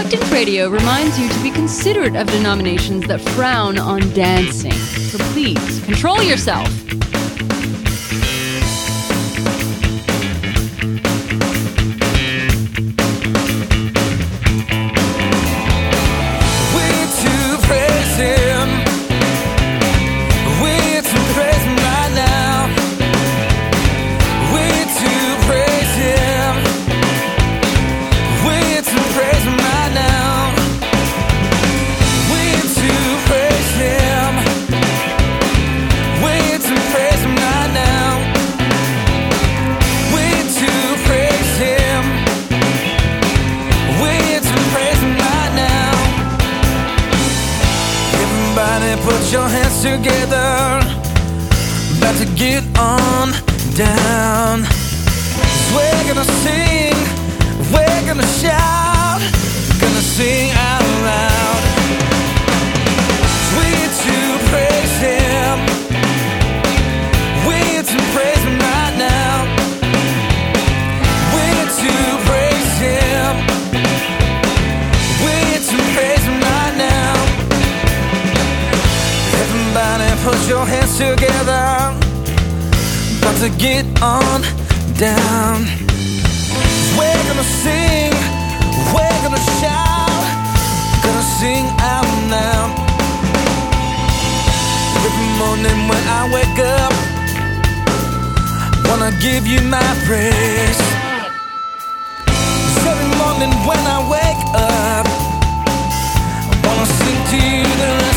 Reluctant Radio reminds you to be considerate of denominations that frown on dancing. So please, control yourself. gonna sing, we're gonna shout, gonna sing out loud. We to praise Him, we to praise Him right now. We to praise Him, we to praise Him right now. Everybody, put your hands together, about to get on down. losing out now. Every morning when I wake up, wanna give you my praise. Every morning when I wake up, wanna sing to you the.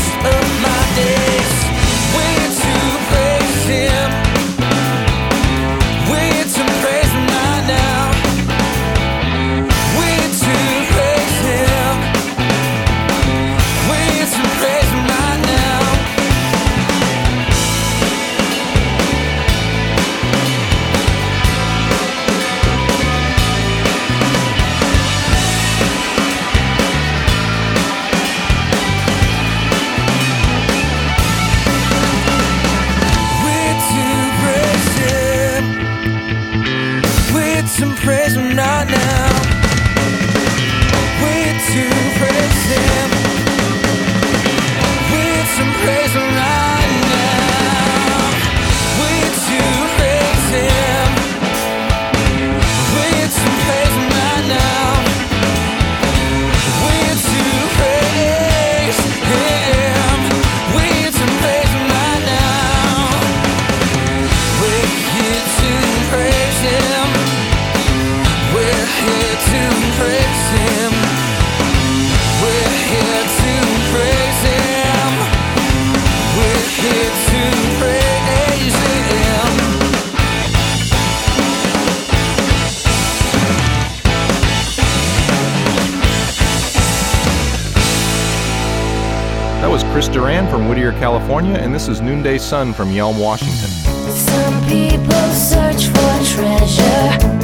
California, and this is Noonday Sun from Yelm, Washington. Some people search for treasure.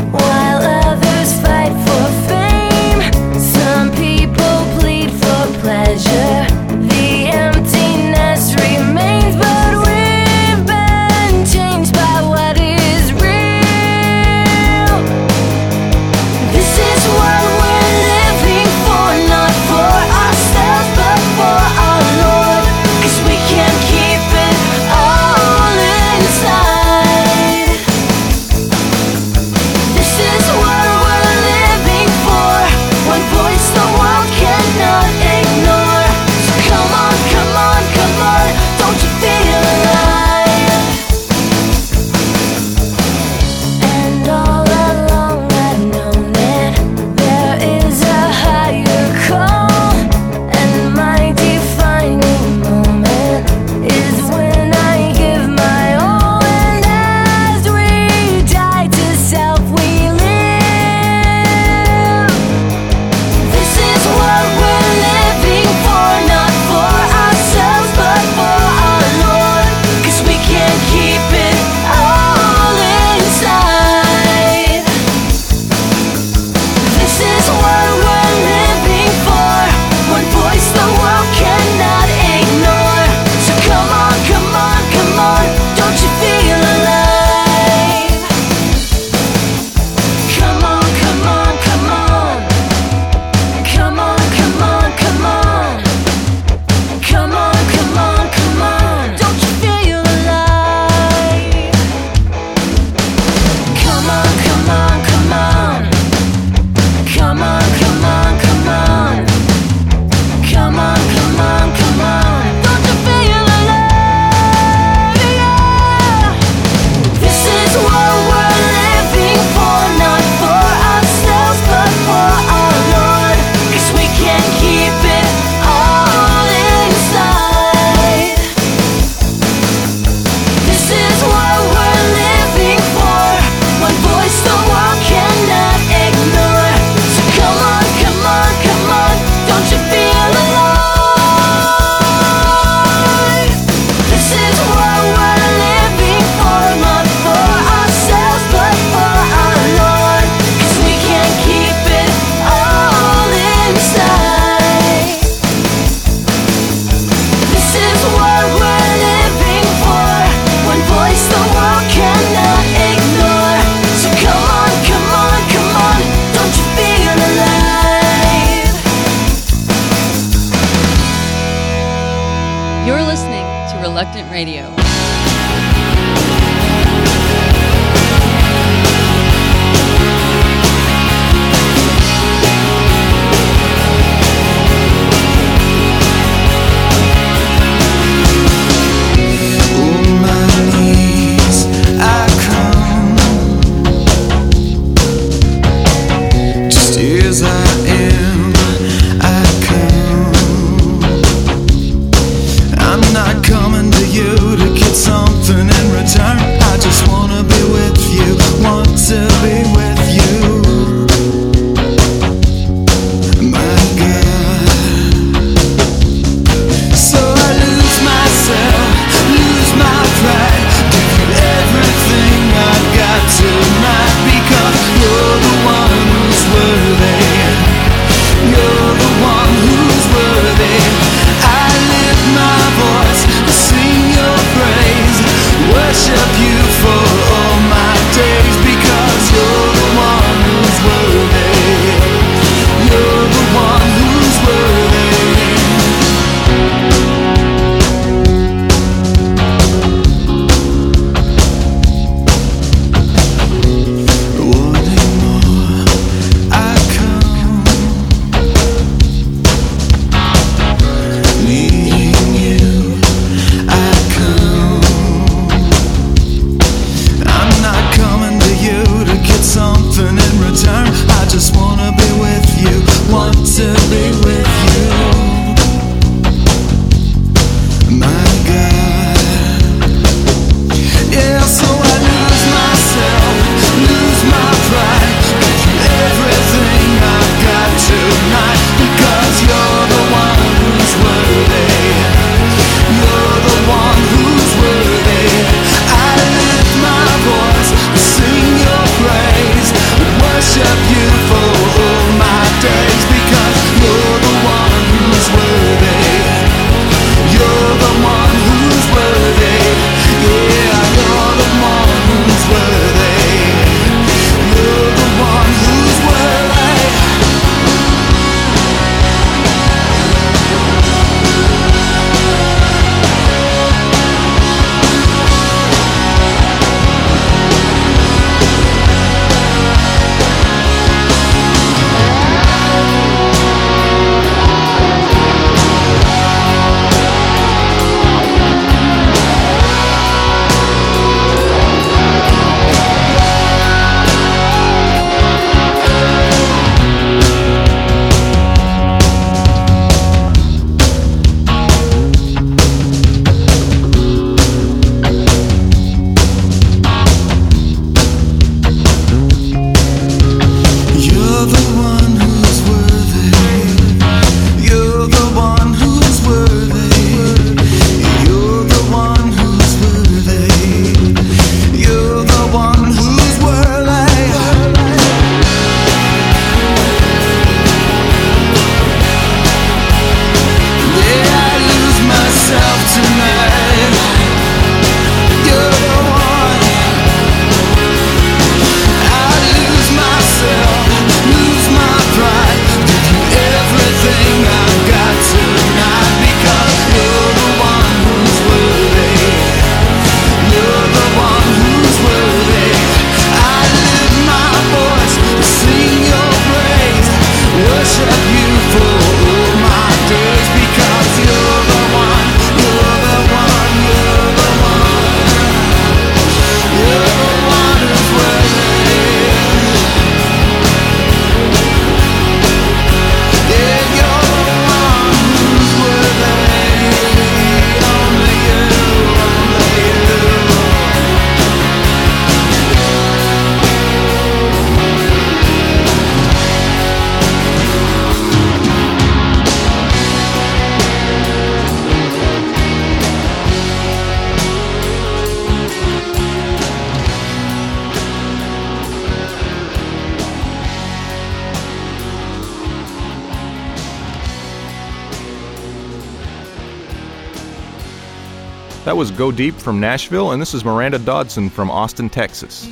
Was Go Deep from Nashville, and this is Miranda Dodson from Austin, Texas.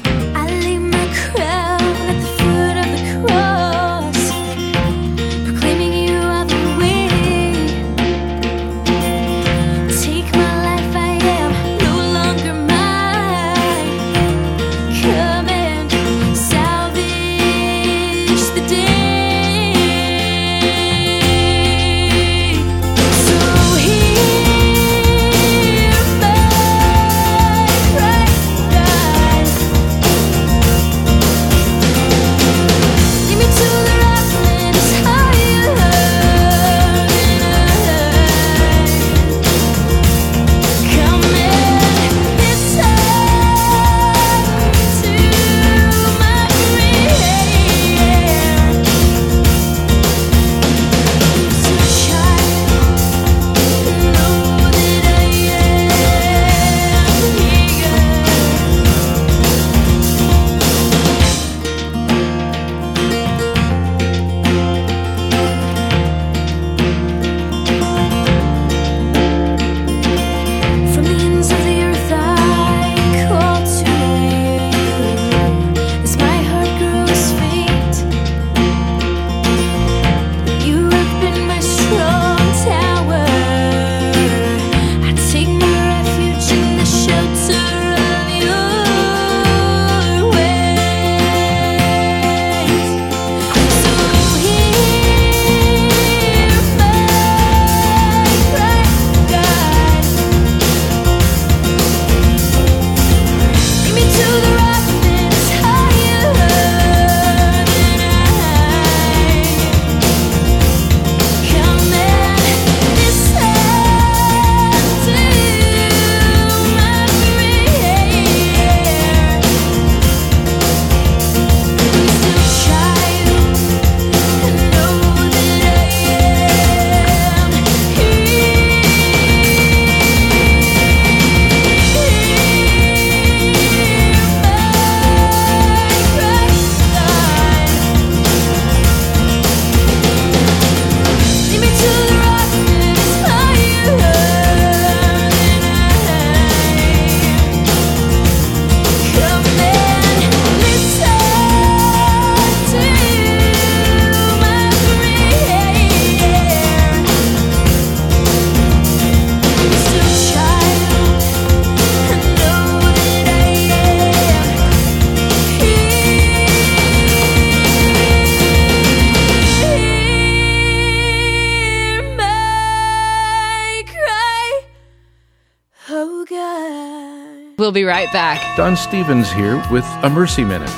We'll be right back. Don Stephens here with a Mercy Minute.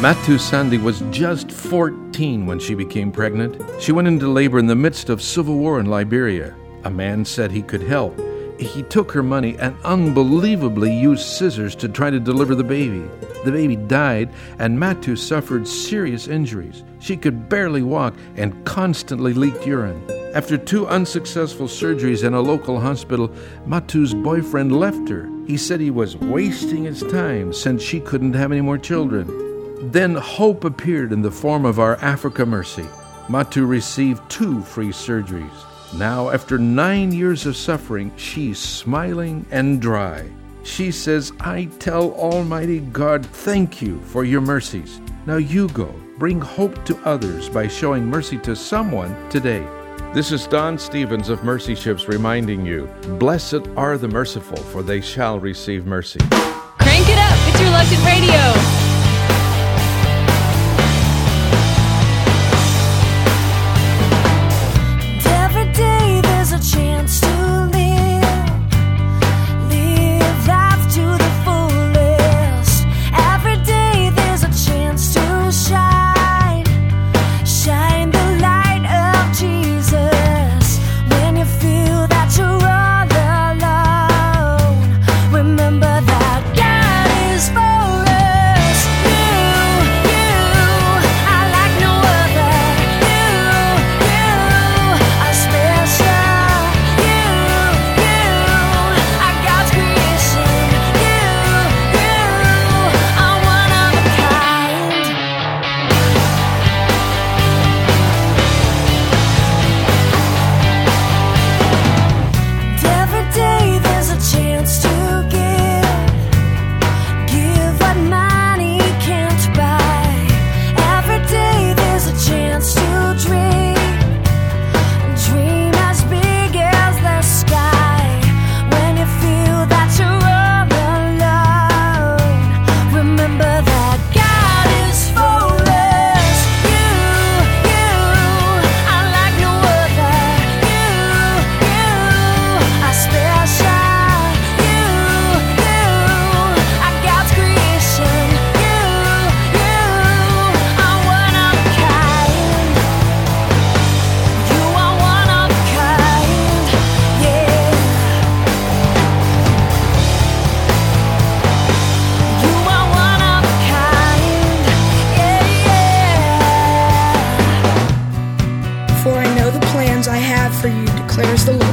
Matu Sandy was just 14 when she became pregnant. She went into labor in the midst of civil war in Liberia. A man said he could help. He took her money and unbelievably used scissors to try to deliver the baby. The baby died, and Matu suffered serious injuries. She could barely walk and constantly leaked urine. After two unsuccessful surgeries in a local hospital, Matu's boyfriend left her. He said he was wasting his time since she couldn't have any more children. Then hope appeared in the form of our Africa Mercy. Matu received two free surgeries. Now, after nine years of suffering, she's smiling and dry. She says, I tell Almighty God, thank you for your mercies. Now you go, bring hope to others by showing mercy to someone today. This is Don Stephens of Mercy Ships reminding you Blessed are the merciful, for they shall receive mercy. Crank it up. It's your Reluctant Radio. there's the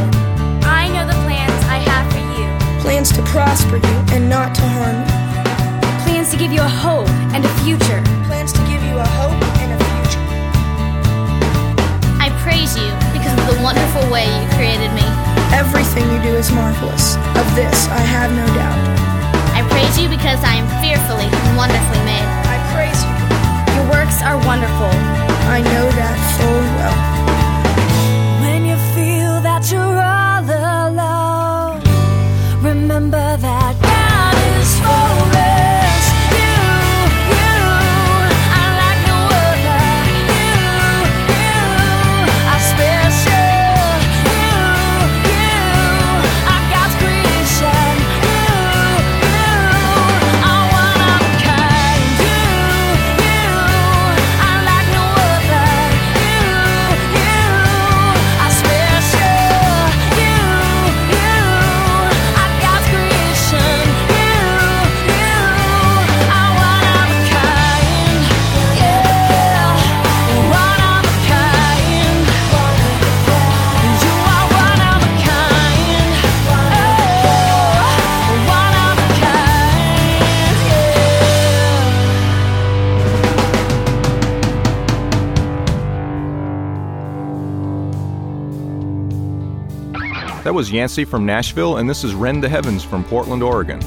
That was Yancy from Nashville, and this is Rend to Heavens from Portland, Oregon.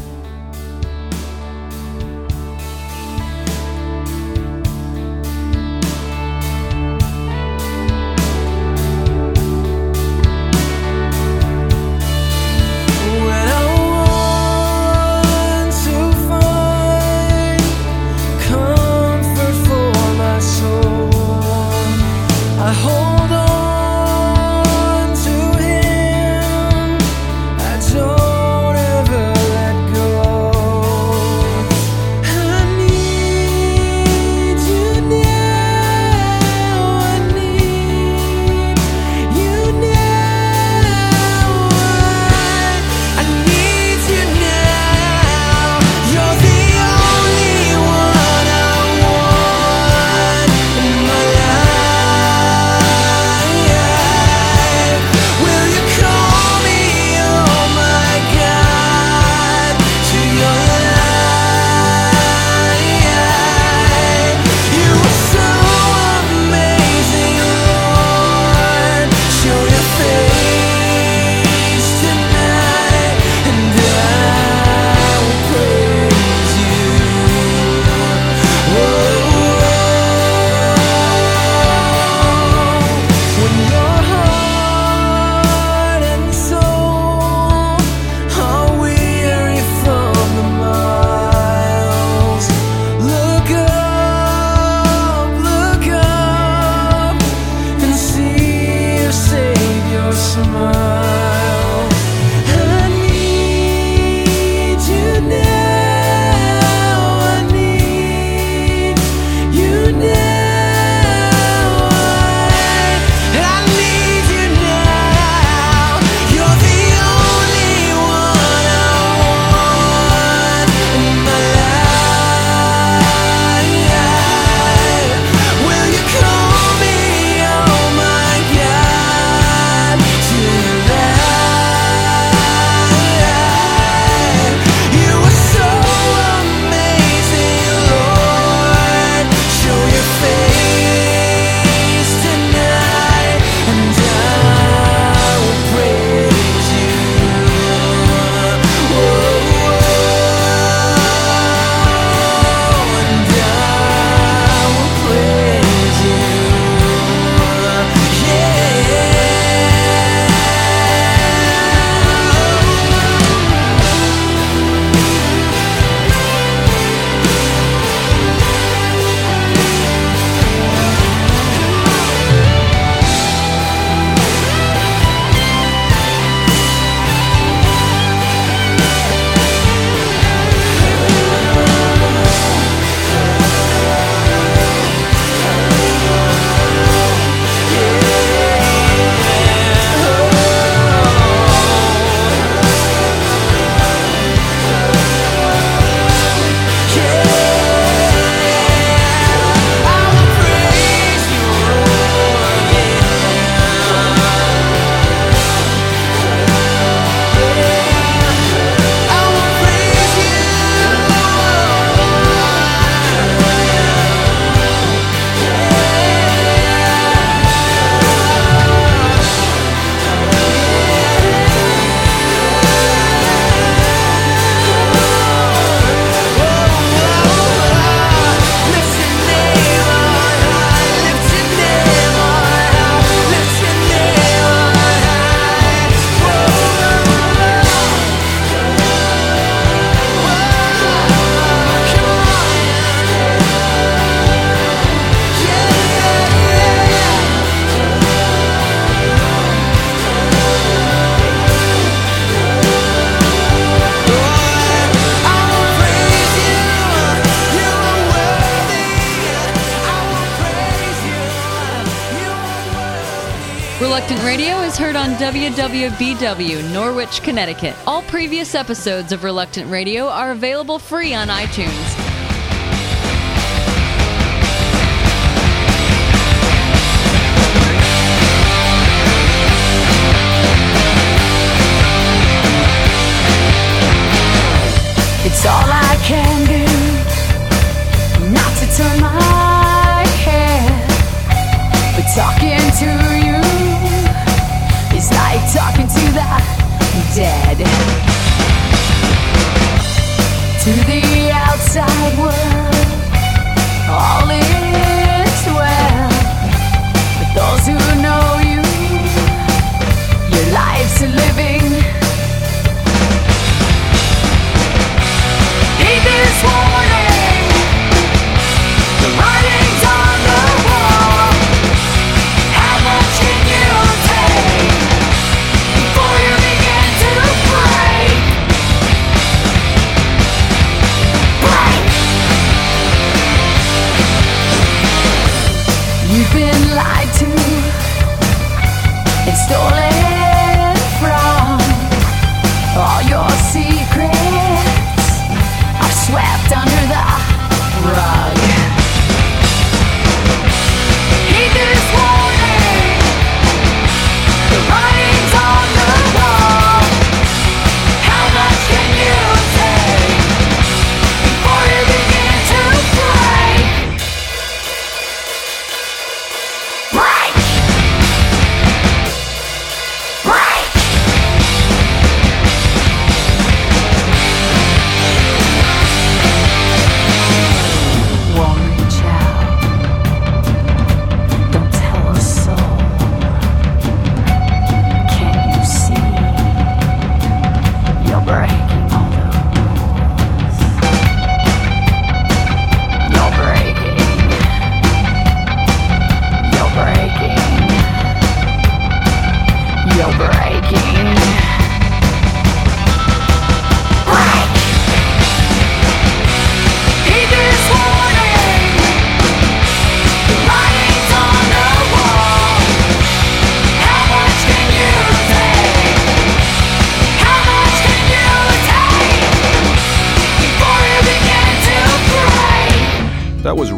WWBW, Norwich, Connecticut. All previous episodes of Reluctant Radio are available free on iTunes. It's all I care.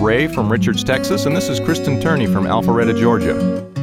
Ray from Richards, Texas, and this is Kristen Turney from Alpharetta, Georgia.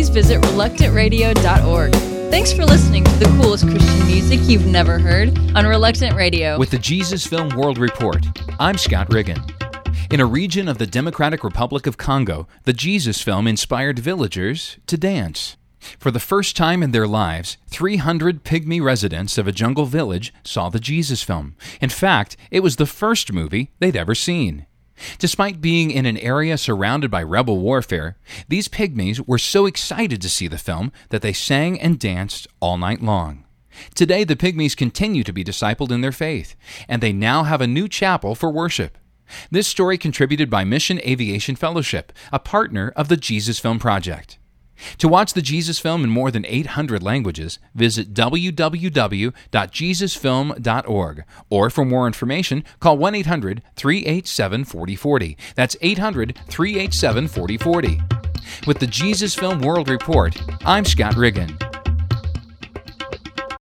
Please visit reluctantradio.org. Thanks for listening to the coolest Christian music you've never heard on Reluctant Radio. With the Jesus Film World Report, I'm Scott Riggin. In a region of the Democratic Republic of Congo, the Jesus film inspired villagers to dance. For the first time in their lives, 300 pygmy residents of a jungle village saw the Jesus film. In fact, it was the first movie they'd ever seen. Despite being in an area surrounded by rebel warfare, these pygmies were so excited to see the film that they sang and danced all night long. Today, the pygmies continue to be discipled in their faith, and they now have a new chapel for worship. This story contributed by Mission Aviation Fellowship, a partner of the Jesus Film Project. To watch the Jesus film in more than 800 languages, visit www.jesusfilm.org or for more information, call 1 800 387 4040. That's 800 387 4040. With the Jesus Film World Report, I'm Scott Riggin.